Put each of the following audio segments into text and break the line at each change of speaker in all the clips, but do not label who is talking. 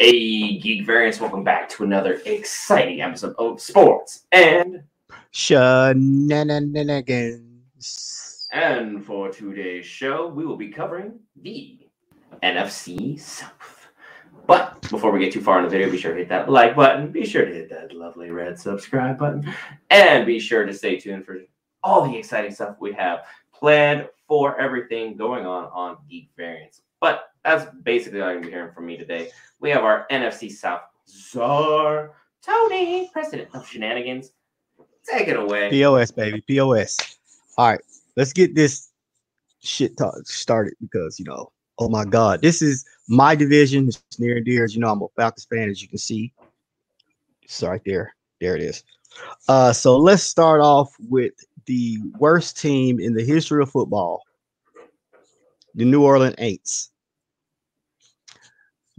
Hey, Geek Variants, welcome back to another exciting episode of Sports and
Shenanigans.
and for today's show, we will be covering the NFC South. But before we get too far in the video, be sure to hit that like button, be sure to hit that lovely red subscribe button, and be sure to stay tuned for all the exciting stuff we have planned for everything going on on Geek Variants. But that's basically all you're hearing from me today. We have our NFC South czar, Tony, president of Shenanigans. Take it away.
POS, baby. POS. All right, let's get this shit talk started because, you know, oh my God, this is my division. It's near and dear. As you know, I'm a Falcons fan, as you can see. It's right there. There it is. Uh, so let's start off with the worst team in the history of football the New Orleans Aints.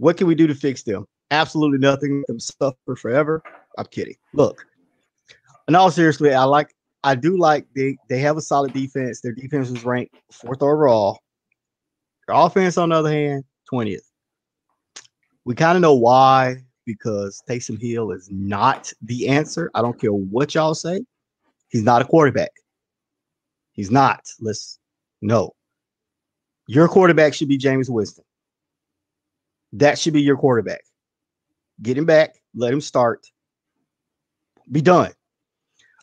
What can we do to fix them? Absolutely nothing. Them suffer forever. I'm kidding. Look, in all seriously, I like I do like they they have a solid defense. Their defense was ranked fourth overall. Their offense, on the other hand, 20th. We kind of know why because Taysom Hill is not the answer. I don't care what y'all say. He's not a quarterback. He's not. Let's no. Your quarterback should be Jameis Winston. That should be your quarterback. Get him back. Let him start. Be done.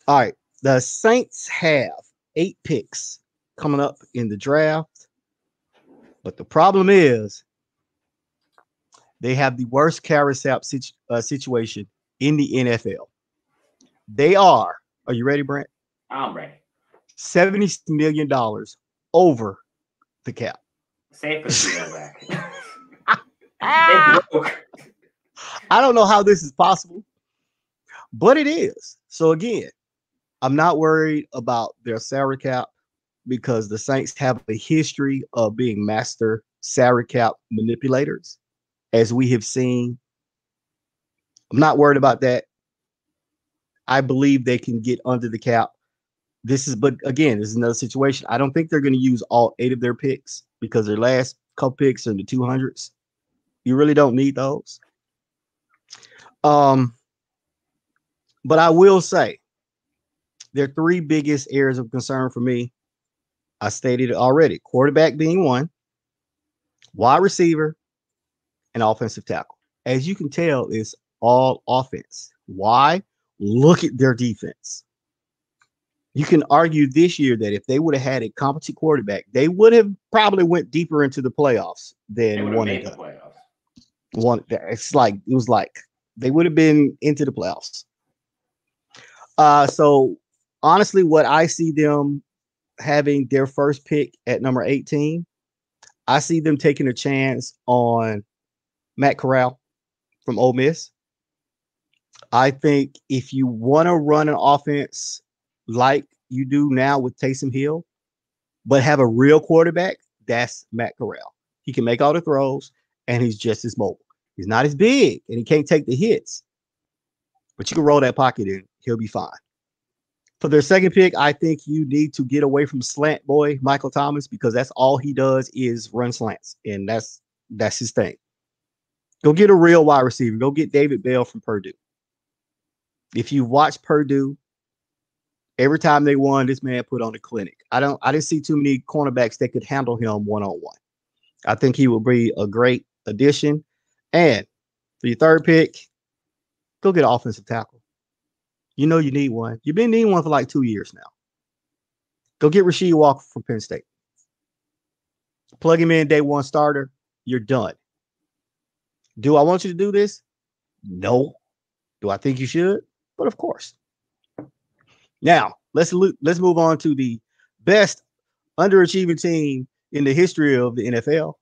All right. The Saints have eight picks coming up in the draft. But the problem is they have the worst carousel situ- uh, situation in the NFL. They are, are you ready, Brent?
I'm ready.
$70 million over the cap.
Say it for the back. They. Ah.
I don't know how this is possible, but it is. So again, I'm not worried about their salary cap because the Saints have a history of being master salary cap manipulators, as we have seen. I'm not worried about that. I believe they can get under the cap. This is, but again, this is another situation. I don't think they're going to use all eight of their picks because their last couple picks are in the 200s. You really don't need those. Um, but I will say there are three biggest areas of concern for me. I stated it already quarterback being one, wide receiver, and offensive tackle. As you can tell, it's all offense. Why? Look at their defense. You can argue this year that if they would have had a competent quarterback, they would have probably went deeper into the playoffs than one and
the
done. One it's like it was like they would have been into the playoffs. Uh so honestly what i see them having their first pick at number 18 i see them taking a chance on matt corral from Ole miss. I think if you want to run an offense like you do now with Taysom hill but have a real quarterback that's matt corral. He can make all the throws and he's just as mobile He's not as big and he can't take the hits, but you can roll that pocket in, he'll be fine. For their second pick, I think you need to get away from slant boy Michael Thomas because that's all he does is run slants, and that's that's his thing. Go get a real wide receiver. Go get David Bell from Purdue. If you watch Purdue, every time they won, this man put on a clinic. I don't I didn't see too many cornerbacks that could handle him one on one. I think he will be a great addition. And for your third pick, go get an offensive tackle. You know you need one. You've been needing one for like two years now. Go get Rasheed Walker from Penn State. Plug him in day one starter. You're done. Do I want you to do this? No. Do I think you should? But of course. Now let's lo- let's move on to the best underachieving team in the history of the NFL.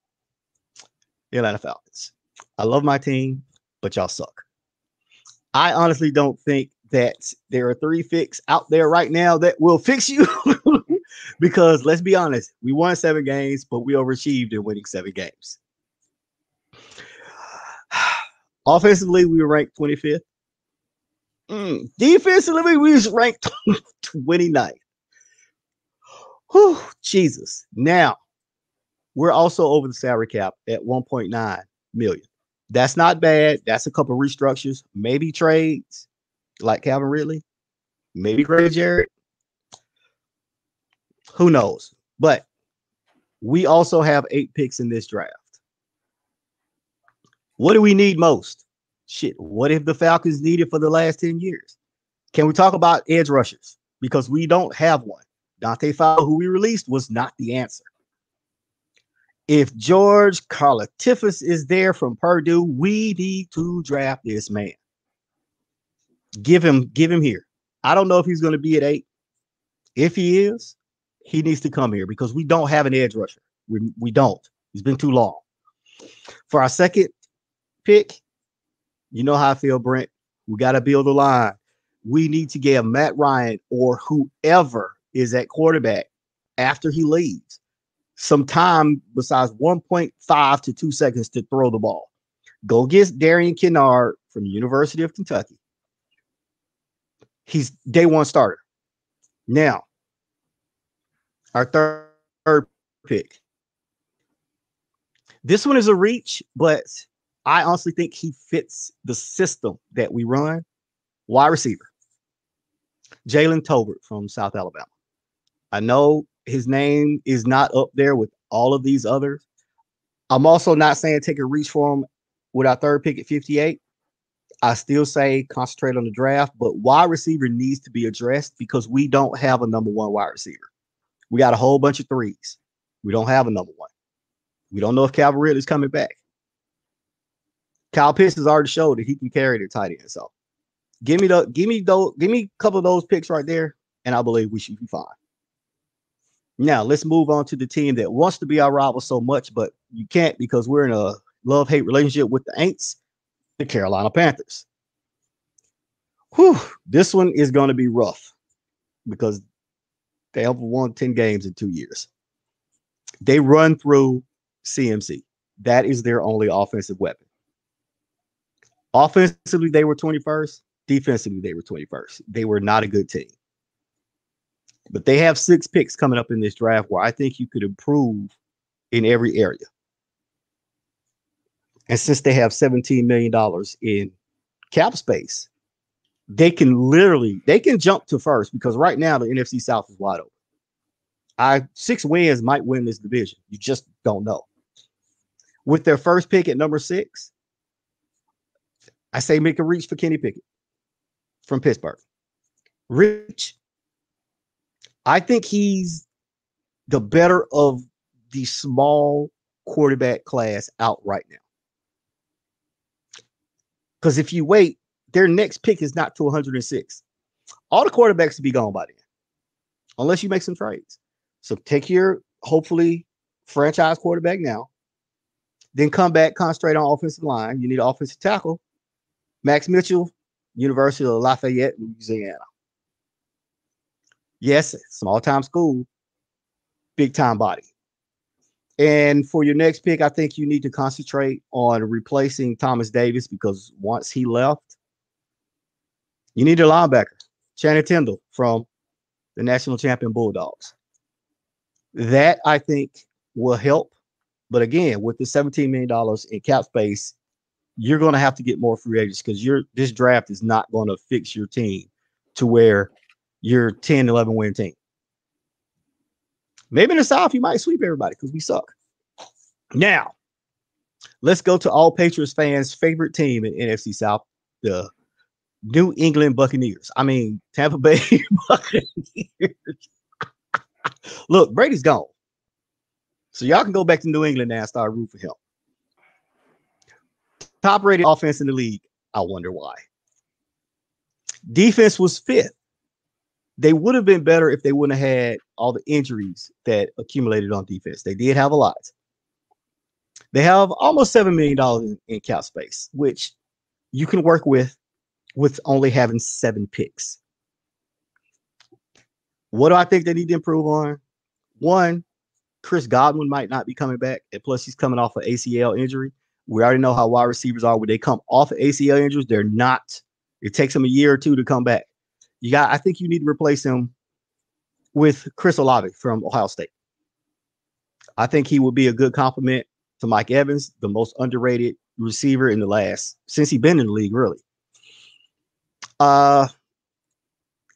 The Atlanta Falcons. I love my team, but y'all suck. I honestly don't think that there are three fix out there right now that will fix you. because let's be honest, we won seven games, but we overachieved in winning seven games. Offensively, we were ranked 25th. Mm, Defensively, we was ranked 29th. Whew, Jesus. Now, we're also over the salary cap at 1.9 million. That's not bad. That's a couple restructures, maybe trades like Calvin Ridley, maybe Grady Jarrett. Who knows? But we also have eight picks in this draft. What do we need most? Shit, what if the Falcons needed for the last 10 years? Can we talk about edge rushers? Because we don't have one. Dante Fowler, who we released, was not the answer. If George Karlaftis is there from Purdue, we need to draft this man. Give him, give him here. I don't know if he's going to be at eight. If he is, he needs to come here because we don't have an edge rusher. We, we don't. He's been too long. For our second pick, you know how I feel, Brent. We got to build a line. We need to give Matt Ryan or whoever is at quarterback after he leaves some time besides 1.5 to two seconds to throw the ball. Go get Darian Kinnard from University of Kentucky. He's day one starter. Now, our third, third pick. This one is a reach, but I honestly think he fits the system that we run. Wide receiver, Jalen Tolbert from South Alabama. I know his name is not up there with all of these others. I'm also not saying take a reach for him with our third pick at 58. I still say concentrate on the draft, but wide receiver needs to be addressed because we don't have a number one wide receiver. We got a whole bunch of threes. We don't have a number one. We don't know if Calvary is coming back. Kyle Pitts has already showed that he can carry the tight end. So give me the give me those give me a couple of those picks right there, and I believe we should be fine. Now let's move on to the team that wants to be our rival so much, but you can't because we're in a love-hate relationship with the Aints, the Carolina Panthers. Whew, this one is going to be rough because they have won 10 games in two years. They run through CMC. That is their only offensive weapon. Offensively, they were 21st. Defensively, they were 21st. They were not a good team. But they have six picks coming up in this draft where I think you could improve in every area. And since they have $17 million in cap space, they can literally they can jump to first because right now the NFC South is wide open. I six wins might win this division. You just don't know. With their first pick at number six, I say make a reach for Kenny Pickett from Pittsburgh. Reach I think he's the better of the small quarterback class out right now. Because if you wait, their next pick is not to 106. All the quarterbacks will be gone by then, unless you make some trades. So take your hopefully franchise quarterback now, then come back, concentrate on offensive line. You need an offensive tackle. Max Mitchell, University of Lafayette, Louisiana. Yes, small time school, big time body. And for your next pick, I think you need to concentrate on replacing Thomas Davis because once he left, you need a linebacker, Channing Tindall from the national champion Bulldogs. That I think will help. But again, with the $17 million in cap space, you're going to have to get more free agents because your this draft is not going to fix your team to where your 10, 11 win team. Maybe in the South, you might sweep everybody because we suck. Now, let's go to all Patriots fans' favorite team in NFC South, the New England Buccaneers. I mean, Tampa Bay Buccaneers. Look, Brady's gone. So y'all can go back to New England now and start rooting for him. Top rated offense in the league. I wonder why. Defense was fifth they would have been better if they wouldn't have had all the injuries that accumulated on defense. They did have a lot. They have almost seven million dollars in, in cap space, which you can work with with only having seven picks. What do I think they need to improve on? One, Chris Godwin might not be coming back, and plus he's coming off an ACL injury. We already know how wide receivers are when they come off of ACL injuries. They're not. It takes them a year or two to come back. You got. I think you need to replace him with Chris Olave from Ohio State. I think he would be a good complement to Mike Evans, the most underrated receiver in the last since he's been in the league, really. Uh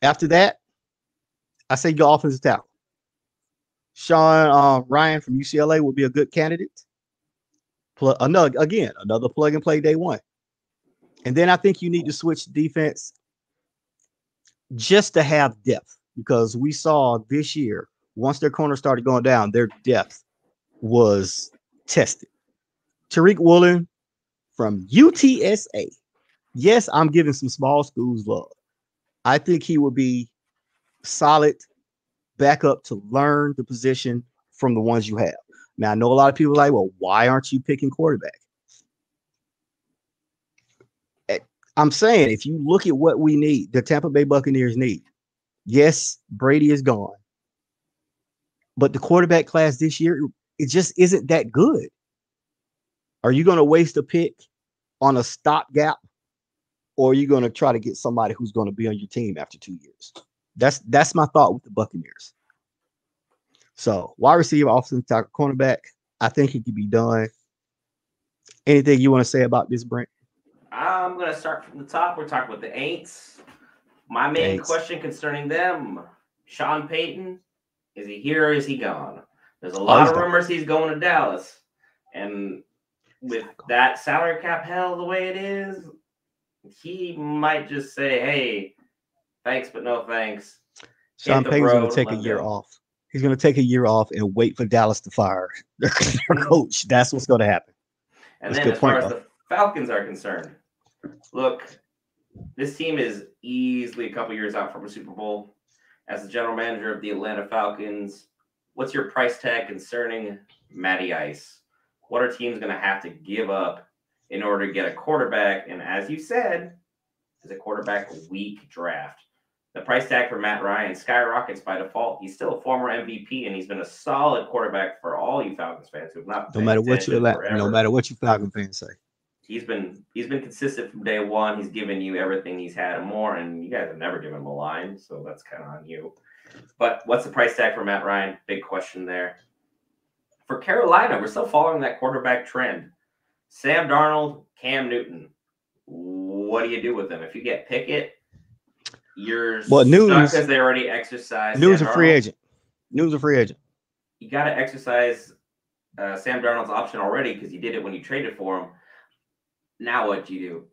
after that, I say go offensive tackle. Sean uh, Rhyan from UCLA will be a good candidate. Pl- another again, another plug and play day one. And then I think you need to switch defense just to have depth because we saw this year once their corner started going down, their depth was tested. Tariq Woolen from UTSA. Yes, I'm giving some small schools love. I think he will be solid backup to learn the position from the ones you have. Now, I know a lot of people like, well, why aren't you picking quarterback? I'm saying if you look at what we need, the Tampa Bay Buccaneers need. Yes, Brady is gone. But the quarterback class this year, it just isn't that good. Are you going to waste a pick on a stopgap or are you going to try to get somebody who's going to be on your team after 2 years? That's that's my thought with the Buccaneers. So, wide receiver, offensive tackle, cornerback, I think it could be done. Anything you want to say about this, Brent?
I'm gonna start from the top. We're talking about the Aints. My main
Aints.
question concerning them: Sean Payton, is he here or is he gone? There's a oh, lot
he's
of rumors he's going to Dallas, and with that salary cap hell the way it is, he might just say, "Hey, thanks, but no thanks."
Sean Payton's going to take a year
go.
off. He's going to take a year off and wait for Dallas to fire their, their mm-hmm. coach. That's what's going to happen.
And
That's
then as far
point,
as the Falcons are concerned, look, this team is easily a couple years out from a Super Bowl. As the general manager of the Atlanta Falcons, what's your price tag concerning Matty Ice? What are teams going to have to give up in order to get a quarterback? And as you said, is a quarterback weak draft. The price tag for Matt Ryan skyrockets by default. He's still a former MVP, and he's been a solid quarterback for all you Falcons fans who've not.
No matter what you no matter what you Falcon fans say.
He's been he's been consistent from day one. He's given you everything he's had and more, and you guys have never given him a line, so that's kind of on you. But what's the price tag for Matt Ryan? Big question there. For Carolina, we're still following that quarterback trend. Sam Darnold, Cam Newton. What do you do with them? If you get Pickett, you're
Well, Newton's-
because they already exercised.
Newton's a free agent. Newton's a free agent.
You got to exercise uh, Sam Darnold's option already because you did it when you traded for him. Now what do you do?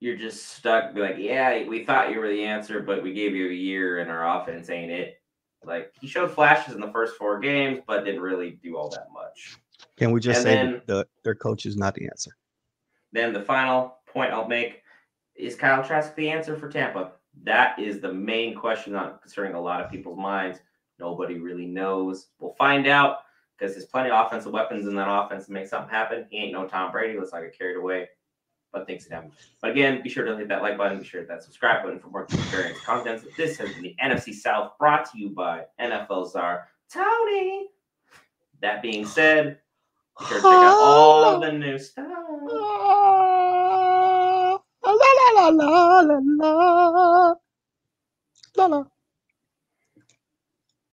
You're just stuck. Be like, yeah, we thought you were the answer, but we gave you a year, and our offense ain't it. Like he showed flashes in the first four games, but didn't really do all that much.
Can we just
And
say
then-
that the, their coach is not the answer?
Then the final point I'll make is Kyle Trask the answer for Tampa? That is the main question on concerning a lot of people's minds. Nobody really knows. We'll find out because there's plenty of offensive weapons in that offense to make something happen. He ain't no Tom Brady. Let's not get carried away. But things. But again, be sure to hit that like button. Be sure to hit that subscribe button for more experience content. This has been the NFC South brought to you by NFL Czar Tony. That being said, be sure to check out all of the new stuff.
Ah, la la la la la la la la.